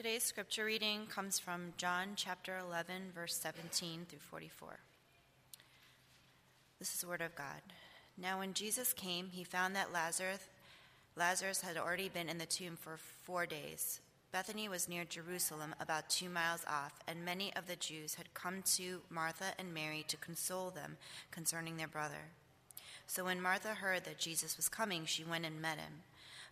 Today's scripture reading comes from John chapter 11, verse 17 through 44. This is the word of God. Now, when Jesus came, he found that Lazarus, Lazarus had already been in the tomb for four days. Bethany was near Jerusalem, about two miles off, and many of the Jews had come to Martha and Mary to console them concerning their brother. So when Martha heard that Jesus was coming, she went and met him.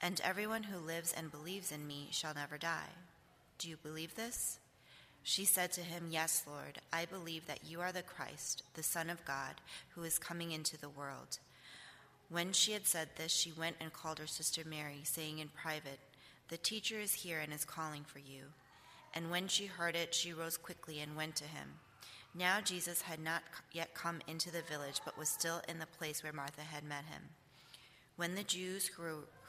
and everyone who lives and believes in me shall never die. Do you believe this? She said to him, Yes, Lord, I believe that you are the Christ, the Son of God, who is coming into the world. When she had said this, she went and called her sister Mary, saying in private, The teacher is here and is calling for you. And when she heard it, she rose quickly and went to him. Now Jesus had not yet come into the village, but was still in the place where Martha had met him. When the Jews who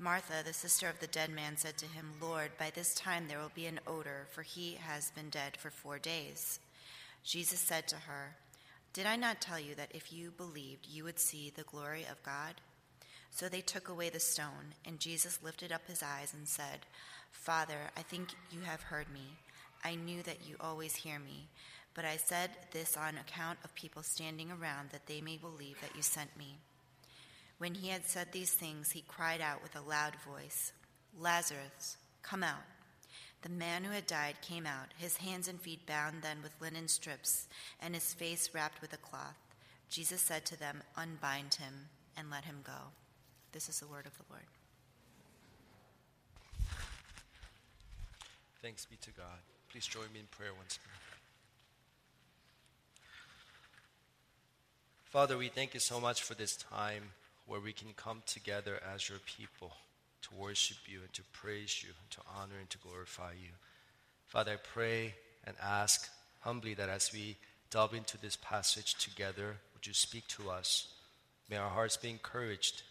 Martha, the sister of the dead man, said to him, Lord, by this time there will be an odor, for he has been dead for four days. Jesus said to her, Did I not tell you that if you believed, you would see the glory of God? So they took away the stone, and Jesus lifted up his eyes and said, Father, I think you have heard me. I knew that you always hear me, but I said this on account of people standing around, that they may believe that you sent me. When he had said these things, he cried out with a loud voice, Lazarus, come out. The man who had died came out, his hands and feet bound then with linen strips, and his face wrapped with a cloth. Jesus said to them, Unbind him and let him go. This is the word of the Lord. Thanks be to God. Please join me in prayer once more. Father, we thank you so much for this time where we can come together as your people to worship you and to praise you, and to honor and to glorify you. Father, I pray and ask humbly that as we delve into this passage together, would you speak to us? May our hearts be encouraged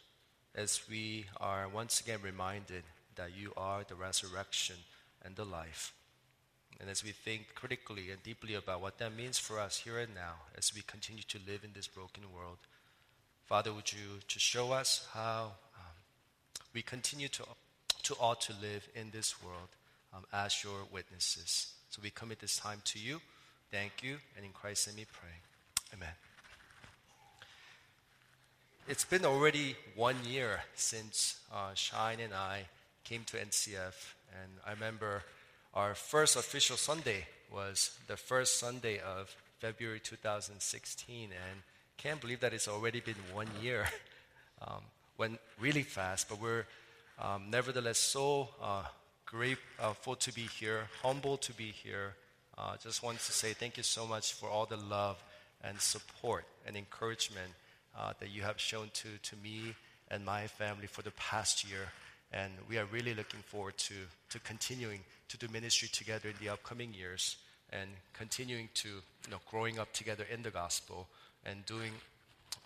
as we are once again reminded that you are the resurrection and the life. And as we think critically and deeply about what that means for us here and now, as we continue to live in this broken world, Father, would you to show us how um, we continue to, to ought to live in this world um, as your witnesses. So we commit this time to you. Thank you, and in Christ's name we pray. Amen. It's been already one year since uh, Shine and I came to NCF, and I remember our first official Sunday was the first Sunday of February 2016, and can't believe that it's already been one year. Um, went really fast, but we're um, nevertheless so uh, grateful to be here, humble to be here. Uh, just wanted to say thank you so much for all the love and support and encouragement uh, that you have shown to, to me and my family for the past year. And we are really looking forward to, to continuing to do ministry together in the upcoming years and continuing to, you know, growing up together in the gospel and doing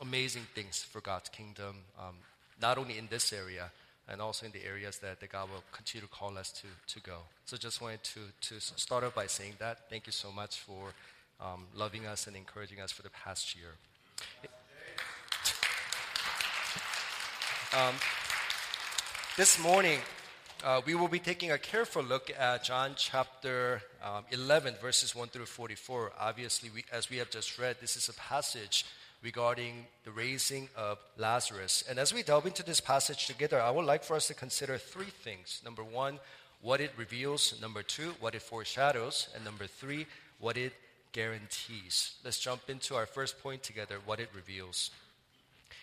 amazing things for God's kingdom, um, not only in this area, and also in the areas that, that God will continue to call us to, to go. So just wanted to, to start off by saying that. Thank you so much for um, loving us and encouraging us for the past year. Um, this morning, uh, we will be taking a careful look at John chapter um, 11, verses 1 through 44. Obviously, we, as we have just read, this is a passage regarding the raising of Lazarus. And as we delve into this passage together, I would like for us to consider three things. Number one, what it reveals. Number two, what it foreshadows. And number three, what it guarantees. Let's jump into our first point together what it reveals.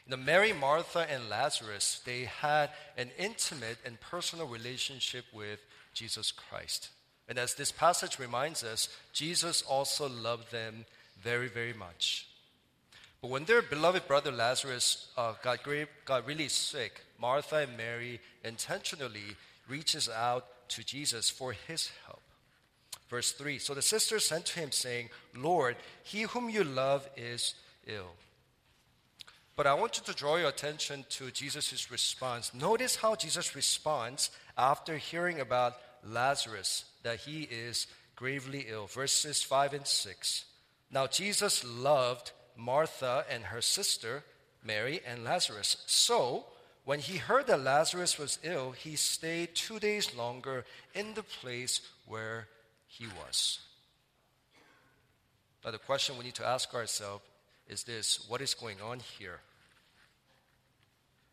The Mary, Martha, and Lazarus, they had an intimate and personal relationship with Jesus Christ. And as this passage reminds us, Jesus also loved them very, very much. But when their beloved brother Lazarus uh, got, got really sick, Martha and Mary intentionally reaches out to Jesus for his help. Verse 3 So the sisters sent to him, saying, Lord, he whom you love is ill. But I want you to draw your attention to Jesus' response. Notice how Jesus responds after hearing about Lazarus, that he is gravely ill. Verses 5 and 6. Now, Jesus loved Martha and her sister, Mary, and Lazarus. So, when he heard that Lazarus was ill, he stayed two days longer in the place where he was. Now, the question we need to ask ourselves is this what is going on here?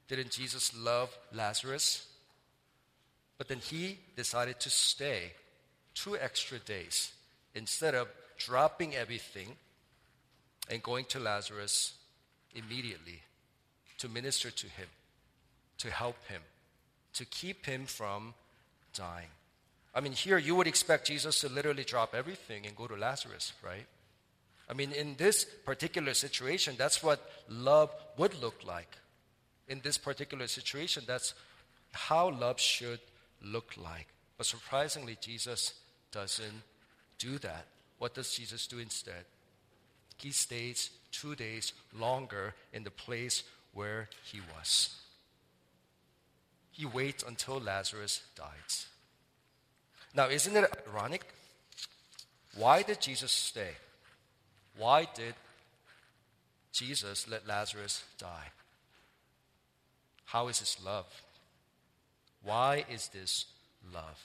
Didn't Jesus love Lazarus? But then he decided to stay two extra days instead of dropping everything and going to Lazarus immediately to minister to him, to help him, to keep him from dying. I mean, here you would expect Jesus to literally drop everything and go to Lazarus, right? I mean, in this particular situation, that's what love would look like in this particular situation, that's how love should look like. But surprisingly, Jesus doesn't do that. What does Jesus do instead? He stays two days longer in the place where he was. He waits until Lazarus dies. Now, isn't it ironic? Why did Jesus stay? Why did Jesus let Lazarus die? How is this love? Why is this love?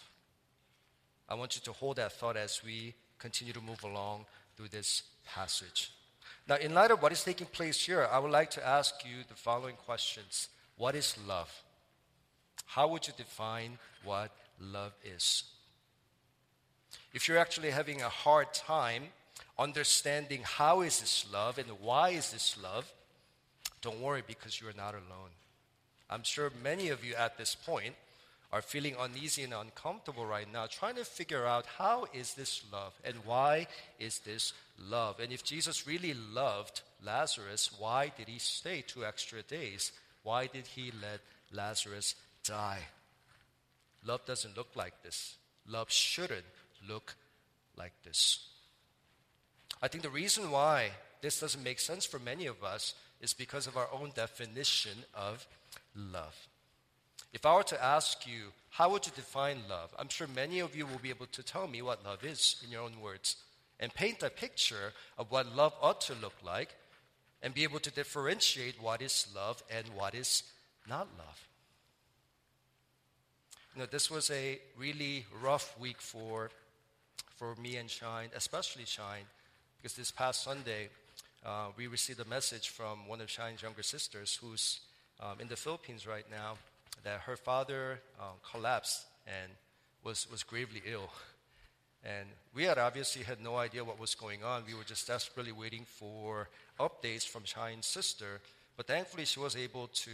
I want you to hold that thought as we continue to move along through this passage. Now, in light of what is taking place here, I would like to ask you the following questions What is love? How would you define what love is? If you're actually having a hard time understanding how is this love and why is this love, don't worry because you are not alone. I'm sure many of you at this point are feeling uneasy and uncomfortable right now, trying to figure out how is this love and why is this love? And if Jesus really loved Lazarus, why did he stay two extra days? Why did he let Lazarus die? Love doesn't look like this. Love shouldn't look like this. I think the reason why this doesn't make sense for many of us is because of our own definition of love. If I were to ask you, how would you define love? I'm sure many of you will be able to tell me what love is in your own words and paint a picture of what love ought to look like and be able to differentiate what is love and what is not love. You know, this was a really rough week for, for me and Shine, especially Shine, because this past Sunday, uh, we received a message from one of Shine's younger sisters who's um, in the Philippines right now that her father um, collapsed and was, was gravely ill. And we had obviously had no idea what was going on. We were just desperately waiting for updates from Shine's sister. But thankfully, she was able to,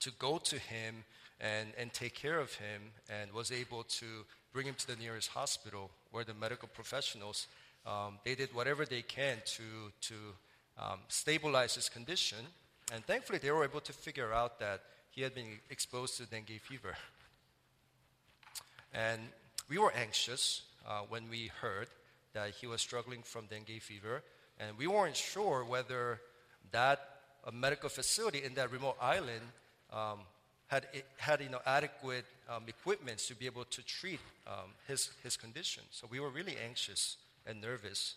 to go to him and, and take care of him and was able to bring him to the nearest hospital where the medical professionals, um, they did whatever they can to, to um, stabilize his condition and thankfully, they were able to figure out that he had been exposed to dengue fever. And we were anxious uh, when we heard that he was struggling from dengue fever. And we weren't sure whether that medical facility in that remote island um, had, had you know, adequate um, equipment to be able to treat um, his, his condition. So we were really anxious and nervous.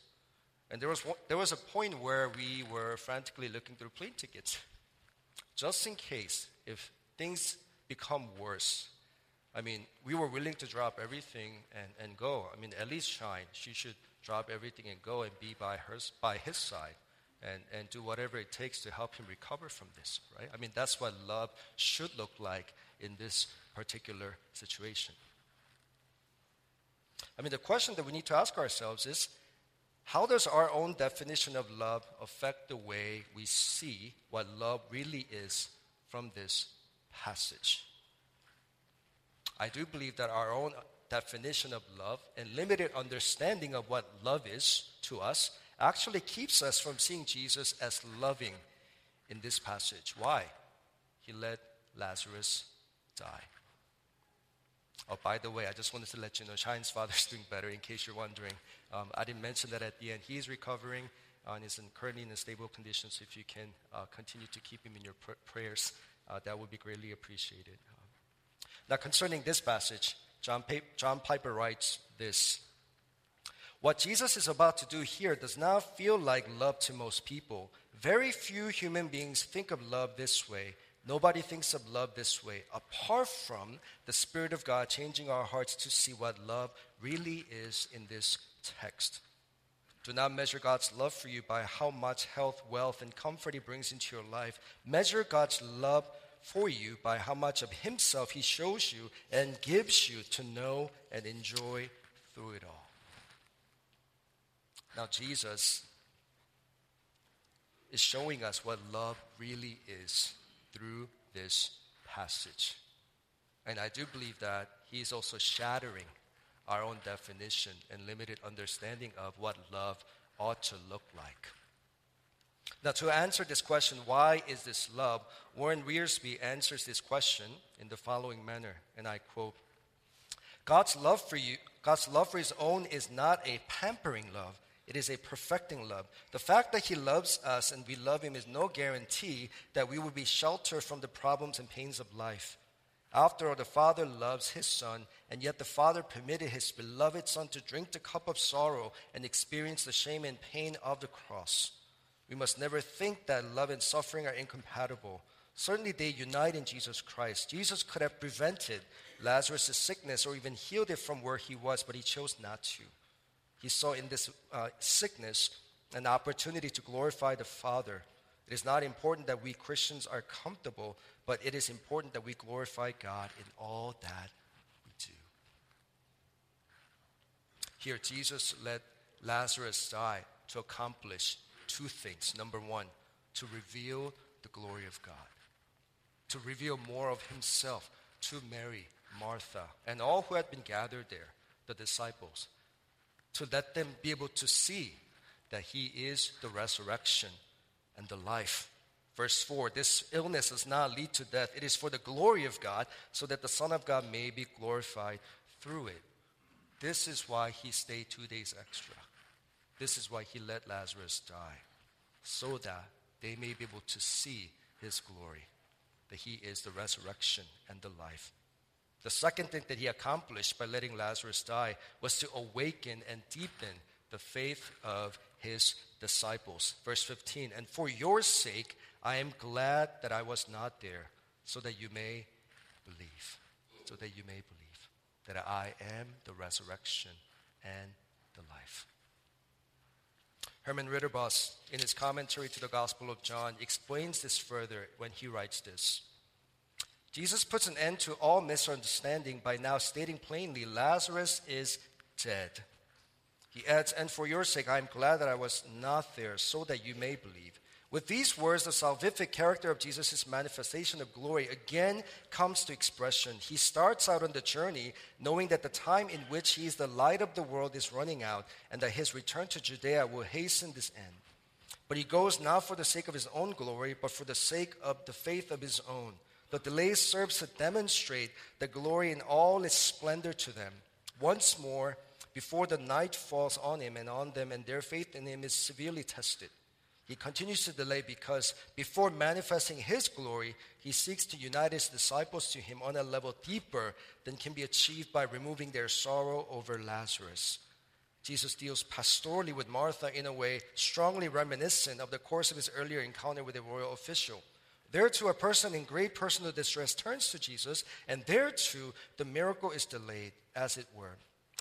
And there was, one, there was a point where we were frantically looking through plane tickets. Just in case, if things become worse, I mean, we were willing to drop everything and, and go. I mean, at least Shine. She should drop everything and go and be by, her, by his side and, and do whatever it takes to help him recover from this, right? I mean, that's what love should look like in this particular situation. I mean, the question that we need to ask ourselves is how does our own definition of love affect the way we see what love really is from this passage? I do believe that our own definition of love and limited understanding of what love is to us actually keeps us from seeing Jesus as loving in this passage. Why? He let Lazarus die. Oh, by the way, I just wanted to let you know Shine's father's doing better in case you're wondering. Um, I didn't mention that at the end. He is recovering uh, and is in, currently in a stable condition, so if you can uh, continue to keep him in your pr- prayers, uh, that would be greatly appreciated. Um, now, concerning this passage, John, pa- John Piper writes this What Jesus is about to do here does not feel like love to most people. Very few human beings think of love this way. Nobody thinks of love this way, apart from the Spirit of God changing our hearts to see what love really is in this text. Do not measure God's love for you by how much health, wealth, and comfort He brings into your life. Measure God's love for you by how much of Himself He shows you and gives you to know and enjoy through it all. Now, Jesus is showing us what love really is through this passage. And I do believe that He is also shattering our own definition and limited understanding of what love ought to look like. Now, to answer this question, why is this love? Warren Wiersbe answers this question in the following manner, and I quote God's love for you, God's love for his own is not a pampering love, it is a perfecting love. The fact that He loves us and we love Him is no guarantee that we will be sheltered from the problems and pains of life. After all, the Father loves His Son, and yet the Father permitted His beloved Son to drink the cup of sorrow and experience the shame and pain of the cross. We must never think that love and suffering are incompatible. Certainly, they unite in Jesus Christ. Jesus could have prevented Lazarus' sickness or even healed it from where he was, but he chose not to. He saw in this uh, sickness an opportunity to glorify the Father. It is not important that we Christians are comfortable, but it is important that we glorify God in all that we do. Here, Jesus let Lazarus die to accomplish two things. Number one, to reveal the glory of God, to reveal more of Himself to Mary, Martha, and all who had been gathered there, the disciples to let them be able to see that He is the resurrection and the life. Verse 4 This illness does not lead to death, it is for the glory of God, so that the Son of God may be glorified through it. This is why He stayed two days extra. This is why He let Lazarus die, so that they may be able to see His glory, that He is the resurrection and the life. The second thing that he accomplished by letting Lazarus die was to awaken and deepen the faith of his disciples. Verse 15, and for your sake I am glad that I was not there, so that you may believe. So that you may believe that I am the resurrection and the life. Herman Ridderbos, in his commentary to the Gospel of John, explains this further when he writes this. Jesus puts an end to all misunderstanding by now stating plainly Lazarus is dead. He adds, And for your sake, I am glad that I was not there, so that you may believe. With these words, the salvific character of Jesus' manifestation of glory again comes to expression. He starts out on the journey knowing that the time in which he is the light of the world is running out and that his return to Judea will hasten this end. But he goes not for the sake of his own glory, but for the sake of the faith of his own. The delay serves to demonstrate the glory in all its splendor to them. Once more, before the night falls on him and on them, and their faith in him is severely tested. He continues to delay because before manifesting his glory, he seeks to unite his disciples to him on a level deeper than can be achieved by removing their sorrow over Lazarus. Jesus deals pastorally with Martha in a way strongly reminiscent of the course of his earlier encounter with a royal official. There too, a person in great personal distress turns to Jesus, and there too, the miracle is delayed, as it were.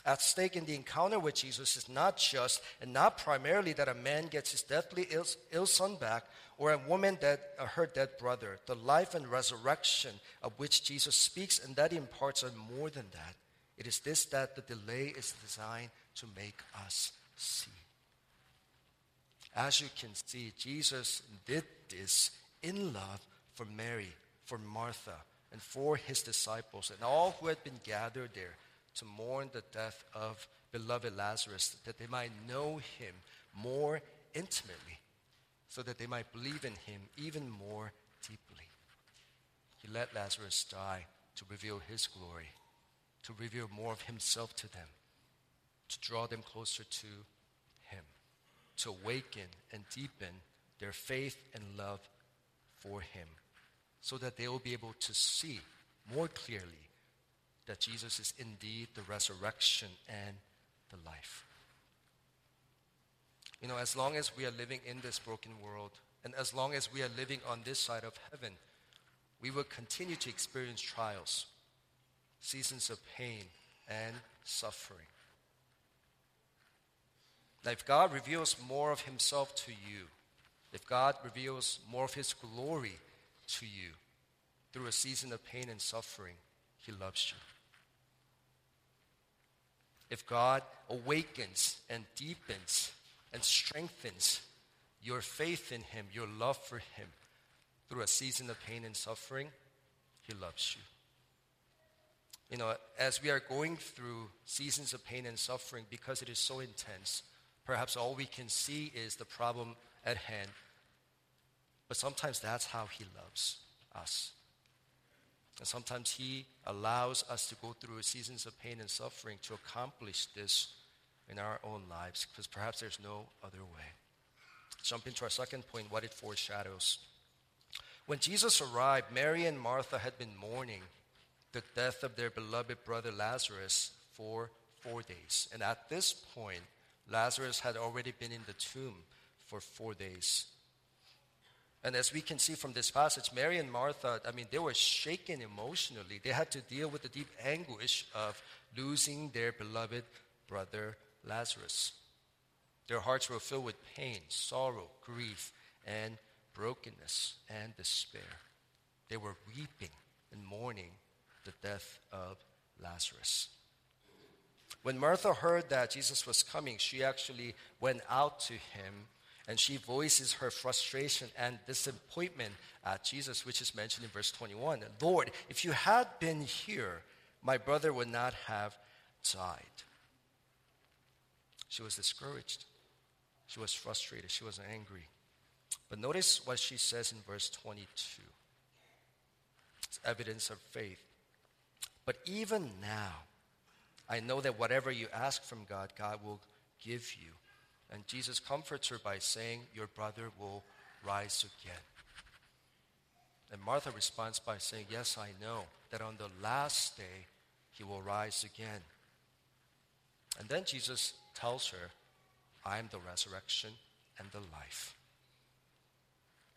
At stake in the encounter with Jesus is not just and not primarily that a man gets his deathly ill, Ill son back or a woman that uh, her dead brother. The life and resurrection of which Jesus speaks and that he imparts are more than that. It is this that the delay is designed to make us see. As you can see, Jesus did this in love for Mary, for Martha, and for his disciples, and all who had been gathered there to mourn the death of beloved Lazarus, that they might know him more intimately, so that they might believe in him even more deeply. He let Lazarus die to reveal his glory, to reveal more of himself to them to draw them closer to Him, to awaken and deepen their faith and love for Him, so that they will be able to see more clearly that Jesus is indeed the resurrection and the life. You know, as long as we are living in this broken world, and as long as we are living on this side of heaven, we will continue to experience trials, seasons of pain and suffering. That if God reveals more of Himself to you, if God reveals more of His glory to you through a season of pain and suffering, He loves you. If God awakens and deepens and strengthens your faith in Him, your love for Him through a season of pain and suffering, He loves you. You know, as we are going through seasons of pain and suffering because it is so intense, Perhaps all we can see is the problem at hand. But sometimes that's how He loves us. And sometimes He allows us to go through seasons of pain and suffering to accomplish this in our own lives, because perhaps there's no other way. Jump into our second point what it foreshadows. When Jesus arrived, Mary and Martha had been mourning the death of their beloved brother Lazarus for four days. And at this point, Lazarus had already been in the tomb for four days. And as we can see from this passage, Mary and Martha, I mean, they were shaken emotionally. They had to deal with the deep anguish of losing their beloved brother Lazarus. Their hearts were filled with pain, sorrow, grief, and brokenness and despair. They were weeping and mourning the death of Lazarus. When Martha heard that Jesus was coming, she actually went out to him and she voices her frustration and disappointment at Jesus, which is mentioned in verse 21. Lord, if you had been here, my brother would not have died. She was discouraged. She was frustrated. She was angry. But notice what she says in verse 22. It's evidence of faith. But even now, I know that whatever you ask from God, God will give you. And Jesus comforts her by saying, Your brother will rise again. And Martha responds by saying, Yes, I know that on the last day he will rise again. And then Jesus tells her, I am the resurrection and the life.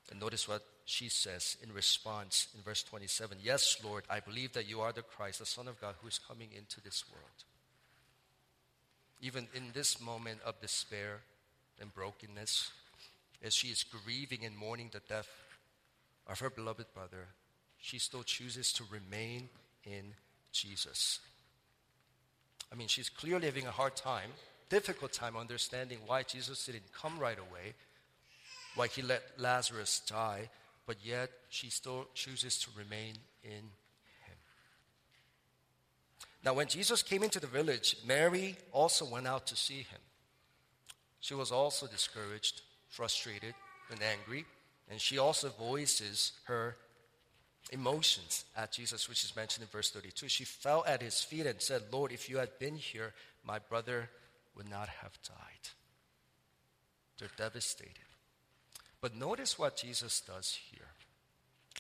And notice what she says in response in verse 27 Yes, Lord, I believe that you are the Christ, the Son of God, who is coming into this world. Even in this moment of despair and brokenness, as she is grieving and mourning the death of her beloved brother, she still chooses to remain in Jesus. I mean, she's clearly having a hard time, difficult time understanding why Jesus didn't come right away, why he let Lazarus die, but yet she still chooses to remain in. Now, when Jesus came into the village, Mary also went out to see him. She was also discouraged, frustrated, and angry, and she also voices her emotions at Jesus, which is mentioned in verse 32. She fell at his feet and said, Lord, if you had been here, my brother would not have died. They're devastated. But notice what Jesus does here.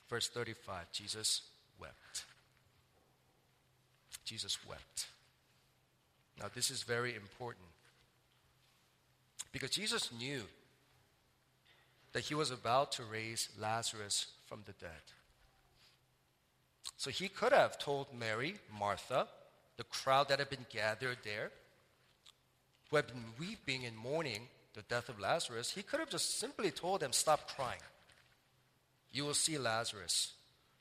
Verse 35 Jesus wept. Jesus wept. Now, this is very important Because Jesus knew that he was about to raise Lazarus from the dead. So he could have told Mary, Martha, the crowd that had been gathered there, who had been weeping and mourning the death of Lazarus, he could have just simply told them, Stop crying. You will see Lazarus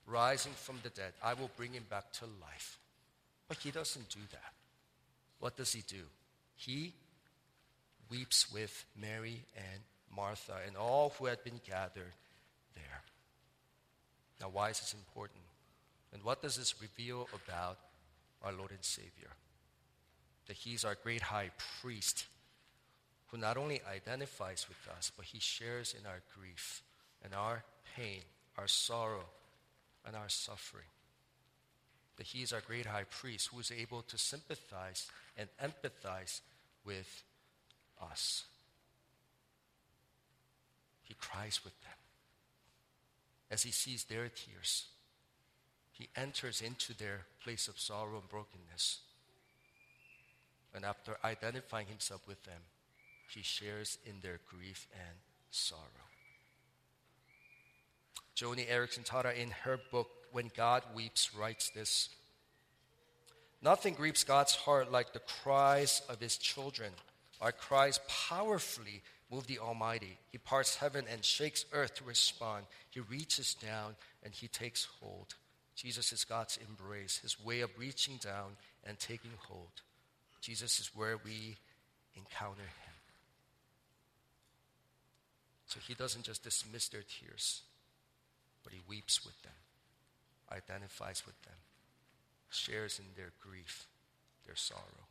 rising from the dead. I will bring him back to life. But he doesn't do that. What does he do? He weeps with Mary and Martha and all who had been gathered there. Now, why is this important? And what does this reveal about our Lord and Savior? That He's our great high priest who not only identifies with us, but He shares in our grief and our pain, our sorrow, and our suffering. That He is our great high priest who is able to sympathize and empathize with us. He cries with them as He sees their tears he enters into their place of sorrow and brokenness. And after identifying himself with them, he shares in their grief and sorrow. Joni Eareckson Tada, in her book, When God Weeps, writes this Nothing grieves God's heart like the cries of his children. Our cries powerfully move the Almighty. He parts heaven and shakes earth to respond. He reaches down and he takes hold. Jesus is God's embrace, his way of reaching down and taking hold. Jesus is where we encounter him. So he doesn't just dismiss their tears, but he weeps with them, identifies with them, shares in their grief, their sorrow.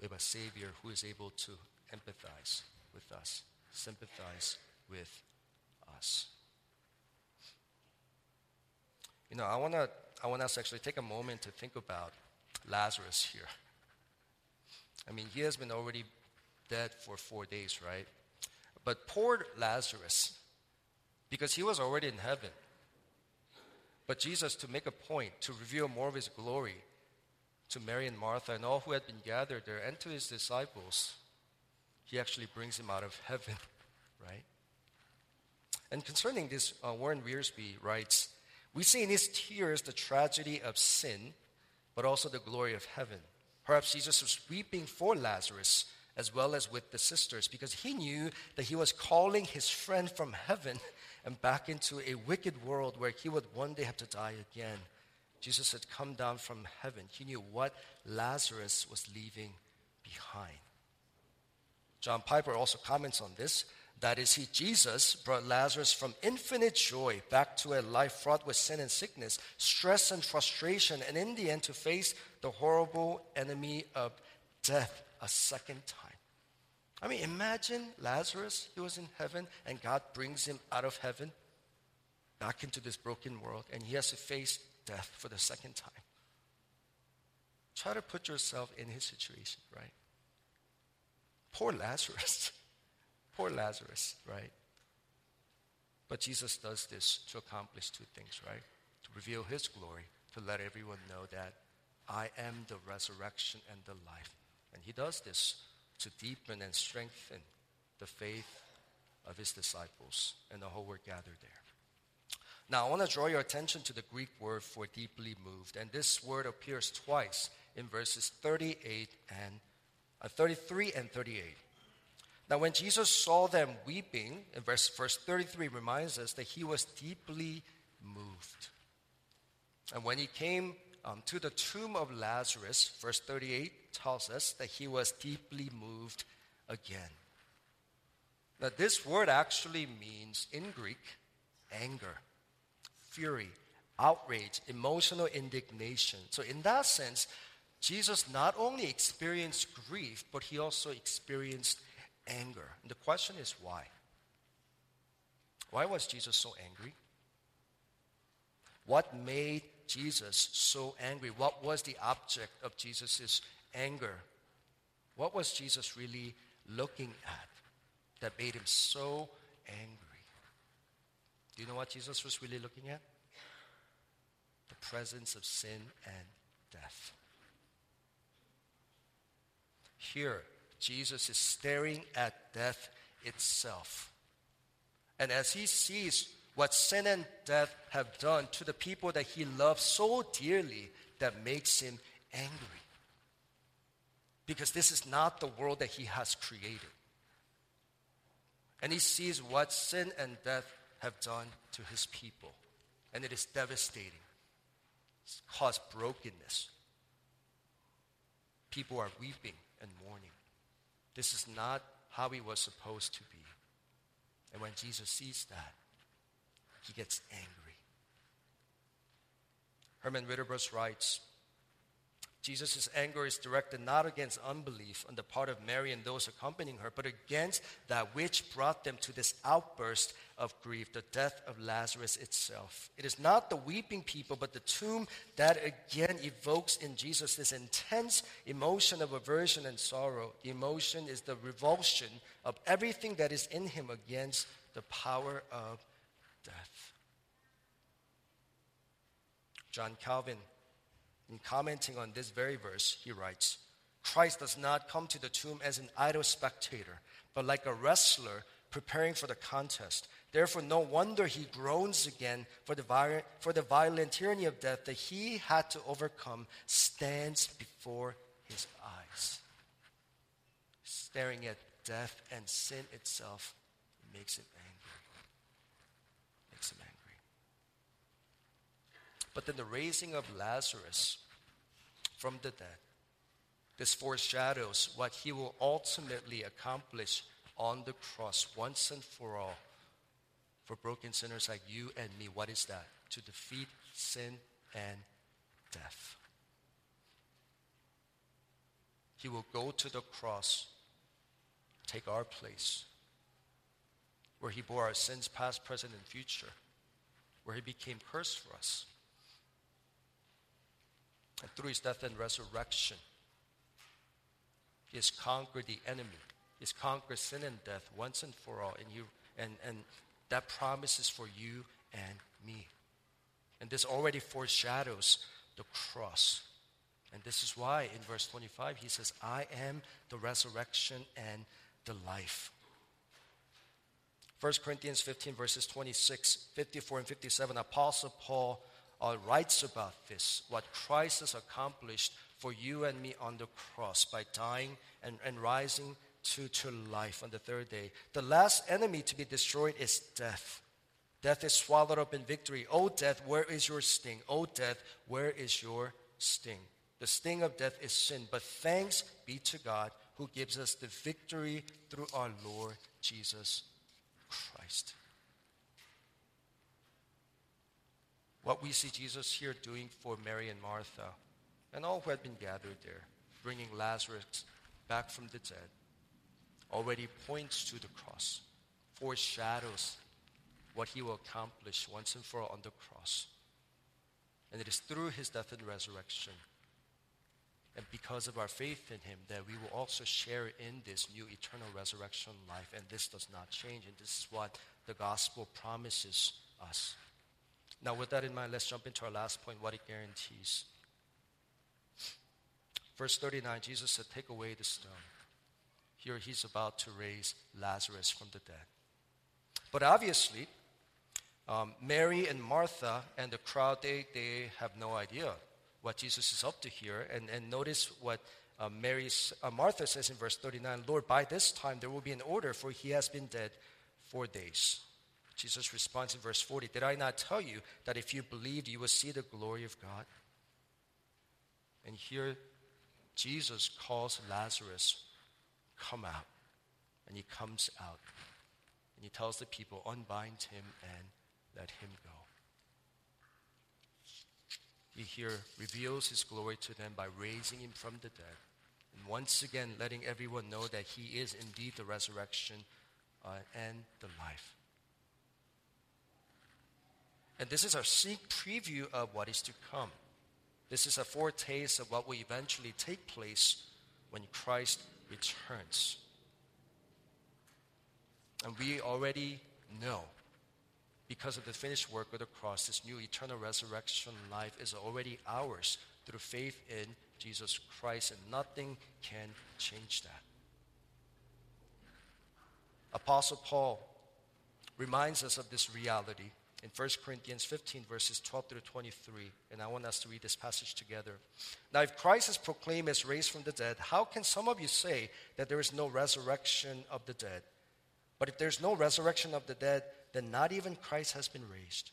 We have a Savior who is able to empathize with us, sympathize with us. You know, I want to I want us to actually take a moment to think about Lazarus here. I mean, he has been already dead for four days, right? But poor Lazarus, because he was already in heaven. But Jesus, to make a point, to reveal more of his glory to Mary and Martha and all who had been gathered there and to his disciples, he actually brings him out of heaven, right? And concerning this, uh, Warren Wiersbe writes we see in his tears the tragedy of sin, but also the glory of heaven. Perhaps Jesus was weeping for Lazarus as well as with the sisters because he knew that he was calling his friend from heaven and back into a wicked world where he would one day have to die again. Jesus had come down from heaven. He knew what Lazarus was leaving behind. John Piper also comments on this that is, he, Jesus, brought Lazarus from infinite joy back to a life fraught with sin and sickness, stress and frustration, and in the end to face the horrible enemy of death a second time. I mean, imagine Lazarus, he was in heaven, and God brings him out of heaven back into this broken world, and he has to face death for the second time. Try to put yourself in his situation, right? Poor Lazarus. Poor Lazarus, right? But Jesus does this to accomplish two things, right? To reveal his glory, to let everyone know that I am the resurrection and the life. And he does this to deepen and strengthen the faith of his disciples and the whole word gathered there. Now, I want to draw your attention to the Greek word for deeply moved. And this word appears twice in verses 38 and uh, 33 and 38. Now, when Jesus saw them weeping, in verse, verse 33 reminds us that he was deeply moved. And when he came um, to the tomb of Lazarus, verse 38 tells us that he was deeply moved again. Now, this word actually means in Greek anger, fury, outrage, emotional indignation. So, in that sense, Jesus not only experienced grief, but he also experienced anger. And the question is why? Why was Jesus so angry? What made Jesus so angry? What was the object of Jesus' anger? What was Jesus really looking at that made him so angry? Do you know what Jesus was really looking at? The presence of sin and death. Here, Jesus is staring at death itself. And as he sees what sin and death have done to the people that he loves so dearly, that makes him angry. Because this is not the world that he has created. And he sees what sin and death have done to his people. And it is devastating. It's caused brokenness. People are weeping and mourning. This is not how he was supposed to be. And when Jesus sees that, he gets angry. Herman Ridderbos writes Jesus' anger is directed not against unbelief on the part of Mary and those accompanying her, but against that which brought them to this outburst of grief, the death of Lazarus itself. It is not the weeping people, but the tomb that again evokes in Jesus this intense emotion of aversion and sorrow. The emotion is the revulsion of everything that is in him against the power of death. John Calvin in commenting on this very verse, he writes Christ does not come to the tomb as an idle spectator, but like a wrestler preparing for the contest. Therefore, no wonder he groans again for the, violent, for the violent tyranny of death that he had to overcome stands before his eyes. Staring at death and sin itself makes him angry. Makes him angry. But then the raising of Lazarus from the dead, this foreshadows what he will ultimately accomplish on the cross once and for all for broken sinners like you and me. What is that? To defeat sin and death. He will go to the cross, take our place, where he bore our sins, past, present, and future, where he became cursed for us and through his death and resurrection, he has conquered the enemy. He has conquered sin and death once and for all. And, you, and, and that promise is for you and me. And this already foreshadows the cross. And this is why in verse 25 he says, I am the resurrection and the life. 1 Corinthians 15, verses 26, 54, and 57, Apostle Paul uh, writes about this, what Christ has accomplished for you and me on the cross by dying and, and rising to, to life on the third day. The last enemy to be destroyed is death. Death is swallowed up in victory. O death, where is your sting? O death, where is your sting? The sting of death is sin, but thanks be to God who gives us the victory through our Lord Jesus Christ. What we see Jesus here doing for Mary and Martha and all who had been gathered there, bringing Lazarus back from the dead, already points to the cross, foreshadows what he will accomplish once and for all on the cross. And it is through his death and resurrection, and because of our faith in him, that we will also share in this new eternal resurrection life. And this does not change. And this is what the gospel promises us. Now, with that in mind, let's jump into our last point what it guarantees. Verse 39, Jesus said, Take away the stone. Here he's about to raise Lazarus from the dead. But obviously, um, Mary and Martha and the crowd, they, they have no idea what Jesus is up to here. And, and notice what uh, Mary's, uh, Martha says in verse 39 Lord, by this time there will be an order, for he has been dead four days. Jesus responds in verse 40 Did I not tell you that if you believed, you would see the glory of God? And here, Jesus calls Lazarus, Come out. And he comes out. And he tells the people, Unbind him and let him go. He here reveals his glory to them by raising him from the dead. And once again, letting everyone know that he is indeed the resurrection uh, and the life. And this is a sneak preview of what is to come. This is a foretaste of what will eventually take place when Christ returns. And we already know, because of the finished work of the cross, this new eternal resurrection life is already ours through faith in Jesus Christ, and nothing can change that. Apostle Paul reminds us of this reality in 1 Corinthians 15, verses 12 through 23. And I want us to read this passage together. Now, if Christ is proclaimed as raised from the dead, how can some of you say that there is no resurrection of the dead? But if there's no resurrection of the dead, then not even Christ has been raised.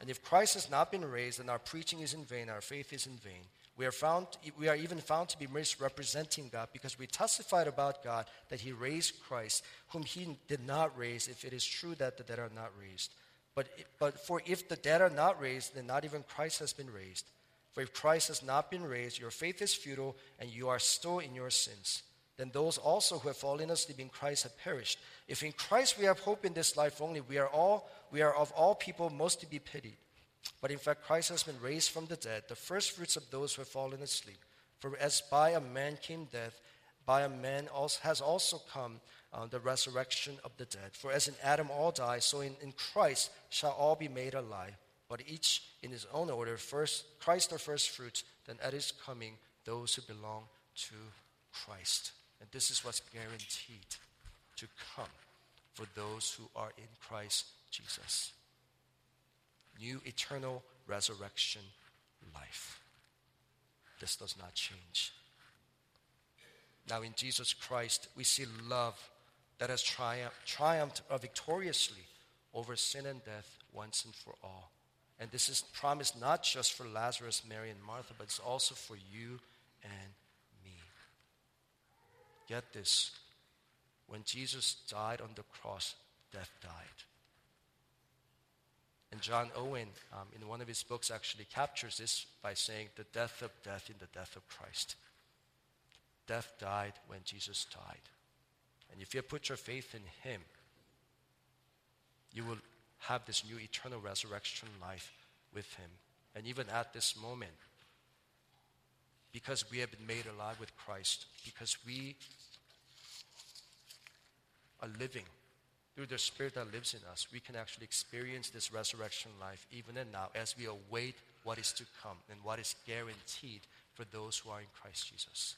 And if Christ has not been raised, then our preaching is in vain, our faith is in vain. We are, found, we are even found to be misrepresenting God because we testified about God that He raised Christ, whom He did not raise, if it is true that the dead are not raised. But, but for if the dead are not raised, then not even Christ has been raised. For if Christ has not been raised, your faith is futile, and you are still in your sins. Then those also who have fallen asleep in Christ have perished. If in Christ we have hope in this life only, we are all we are of all people most to be pitied. But in fact, Christ has been raised from the dead, the first fruits of those who have fallen asleep. For as by a man came death, by a man also has also come uh, the resurrection of the dead. For as in Adam all die, so in, in Christ shall all be made alive. But each in his own order, first Christ the first fruits, then at his coming those who belong to Christ. And this is what's guaranteed to come for those who are in Christ Jesus new eternal resurrection life. This does not change. Now, in Jesus Christ, we see love that has triumphed, triumphed victoriously over sin and death once and for all. And this is promised not just for Lazarus, Mary, and Martha, but it's also for you and me. Get this when Jesus died on the cross, death died. And John Owen, um, in one of his books, actually captures this by saying, the death of death in the death of Christ. Death died when Jesus died. And if you put your faith in him, you will have this new eternal resurrection life with him. And even at this moment, because we have been made alive with Christ, because we are living through the Spirit that lives in us, we can actually experience this resurrection life even and now as we await what is to come and what is guaranteed for those who are in Christ Jesus.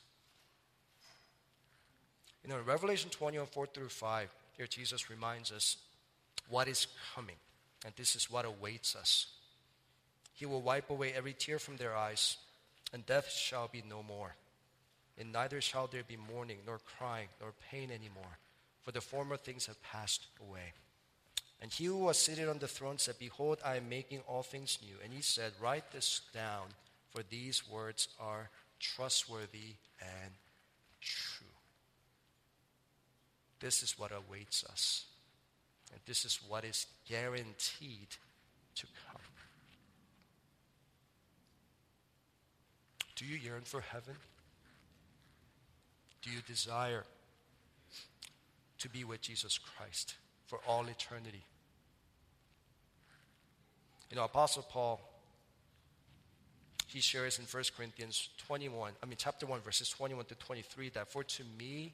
You know, in Revelation 21 4 through 5, here Jesus reminds us what is coming, and this is what awaits us. He will wipe away every tear from their eyes, and death shall be no more. And neither shall there be mourning, nor crying, nor pain anymore for the former things have passed away. And he who was seated on the throne said, Behold, I am making all things new. And he said, Write this down, for these words are trustworthy and true. This is what awaits us. And this is what is guaranteed to come. Do you yearn for heaven? Do you desire to be with Jesus Christ for all eternity. You know, Apostle Paul, he shares in 1 Corinthians 21, I mean, chapter 1, verses 21 to 23, that for to me,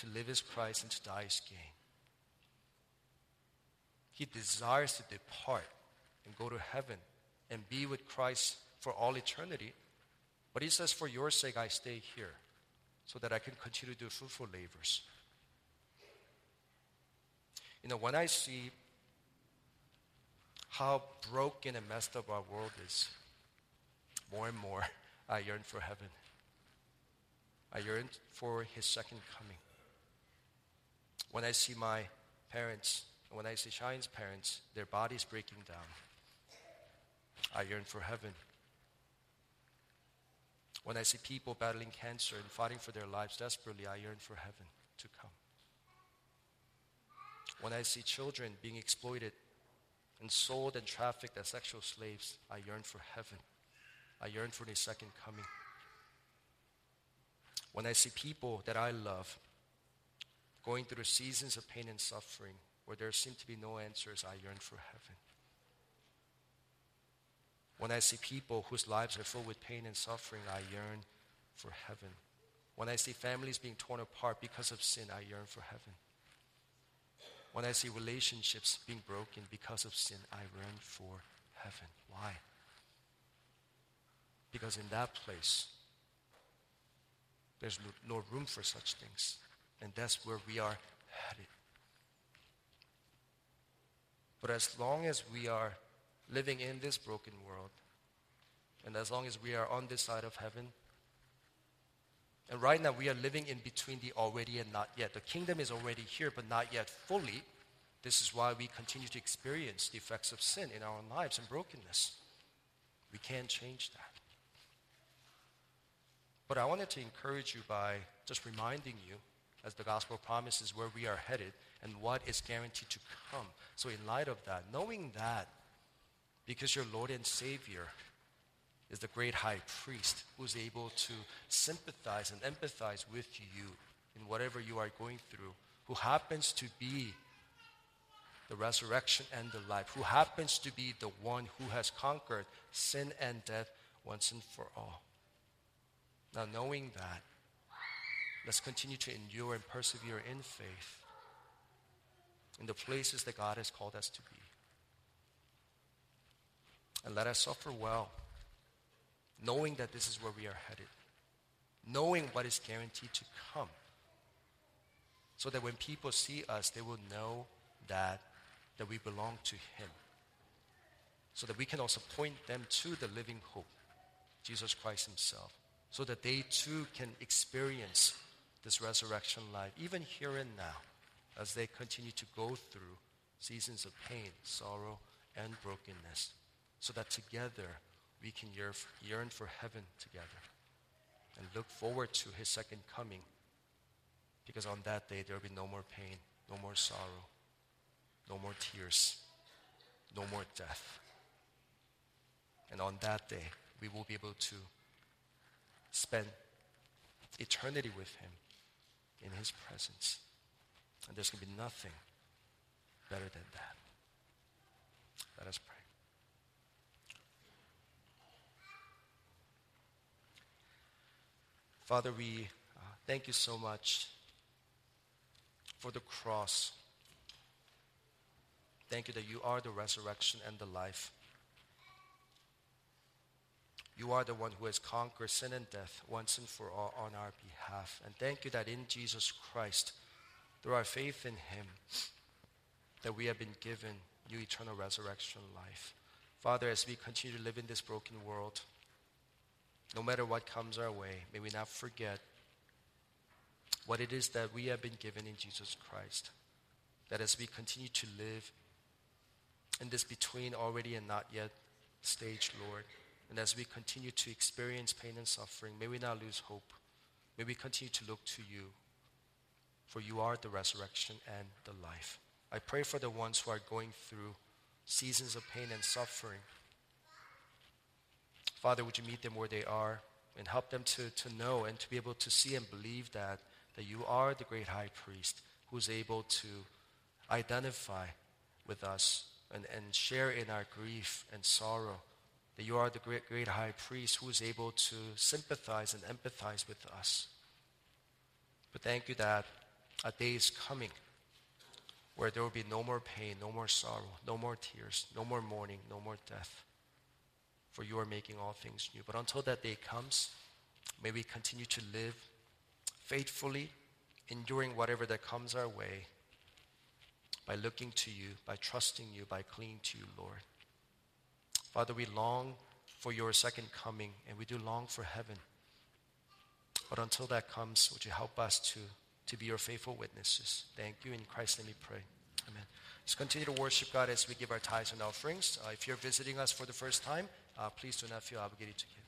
to live is Christ and to die is gain. He desires to depart and go to heaven and be with Christ for all eternity. But he says, For your sake, I stay here so that I can continue to do fruitful labors. You know, when I see how broken and messed up our world is, more and more I yearn for heaven. I yearn for his second coming. When I see my parents, and when I see Shine's parents, their bodies breaking down, I yearn for heaven. When I see people battling cancer and fighting for their lives desperately, I yearn for heaven to come when I see children being exploited and sold and trafficked as sexual slaves, I yearn for heaven. I yearn for his second coming. When I see people that I love going through seasons of pain and suffering where there seem to be no answers, I yearn for heaven. When I see people whose lives are filled with pain and suffering, I yearn for heaven. When I see families being torn apart because of sin, I yearn for heaven. When I see relationships being broken because of sin, I yearn for heaven. Why? Because in that place, there's no, no room for such things. And that's where we are headed But as long as we are living in this broken world, and as long as we are on this side of heaven, and right now we are living in between the already and not yet. The kingdom is already here, but not yet fully. This is why we continue to experience the effects of sin in our lives and brokenness. We can't change that. But I wanted to encourage you by just reminding you, as the gospel promises, where we are headed and what is guaranteed to come. So, in light of that, knowing that, because your Lord and Savior is the great high priest who's able to sympathize and empathize with you in whatever you are going through, who happens to be the resurrection and the life, who happens to be the one who has conquered sin and death once and for all. Now, knowing that, let's continue to endure and persevere in faith in the places that God has called us to be. And let us suffer well, knowing that this is where we are headed, knowing what is guaranteed to come, so that when people see us, they will know that, that we belong to Him, so that we can also point them to the living hope, Jesus Christ Himself, so that they too can experience this resurrection life, even here and now as they continue to go through seasons of pain, sorrow, and brokenness, so that together we can yearn for heaven together and look forward to his second coming. Because on that day, there will be no more pain, no more sorrow, no more tears, no more death. And on that day, we will be able to spend eternity with him in his presence. And there's going to be nothing better than that. Let us pray. Father, we uh, thank you so much for the cross. Thank you that you are the resurrection and the life. You are the one who has conquered sin and death once and for all on our behalf. And thank you that in Jesus Christ, through our faith in Him, that we have been given new eternal resurrection life. Father, as we continue to live in this broken world, no matter what comes our way, may we not forget what it is that we have been given in Jesus Christ. That as we continue to live in this between already and not yet stage, Lord, and as we continue to experience pain and suffering, may we not lose hope. May we continue to look to you for you are the resurrection and the life. I pray for the ones who are going through seasons of pain and suffering. Father, would you meet them where they are and help them to, to know and to be able to see and believe that, that you are the great high priest who is able to identify with us and, and share in our grief and sorrow. That you are the great, great high priest who is able to sympathize and empathize with us. But thank you that a day is coming where there will be no more pain, no more sorrow, no more tears, no more mourning, no more death. For you are making all things new. But until that day comes, may we continue to live faithfully, enduring whatever that comes our way, by looking to you, by trusting you, by clinging to you, Lord. Father, we long for your second coming, and we do long for heaven. But until that comes, would you help us to to be your faithful witnesses. Thank you. In Christ, let me pray. Amen. Let's continue to worship God as we give our tithes and offerings. Uh, if you're visiting us for the first time, uh, please do not feel obligated to give.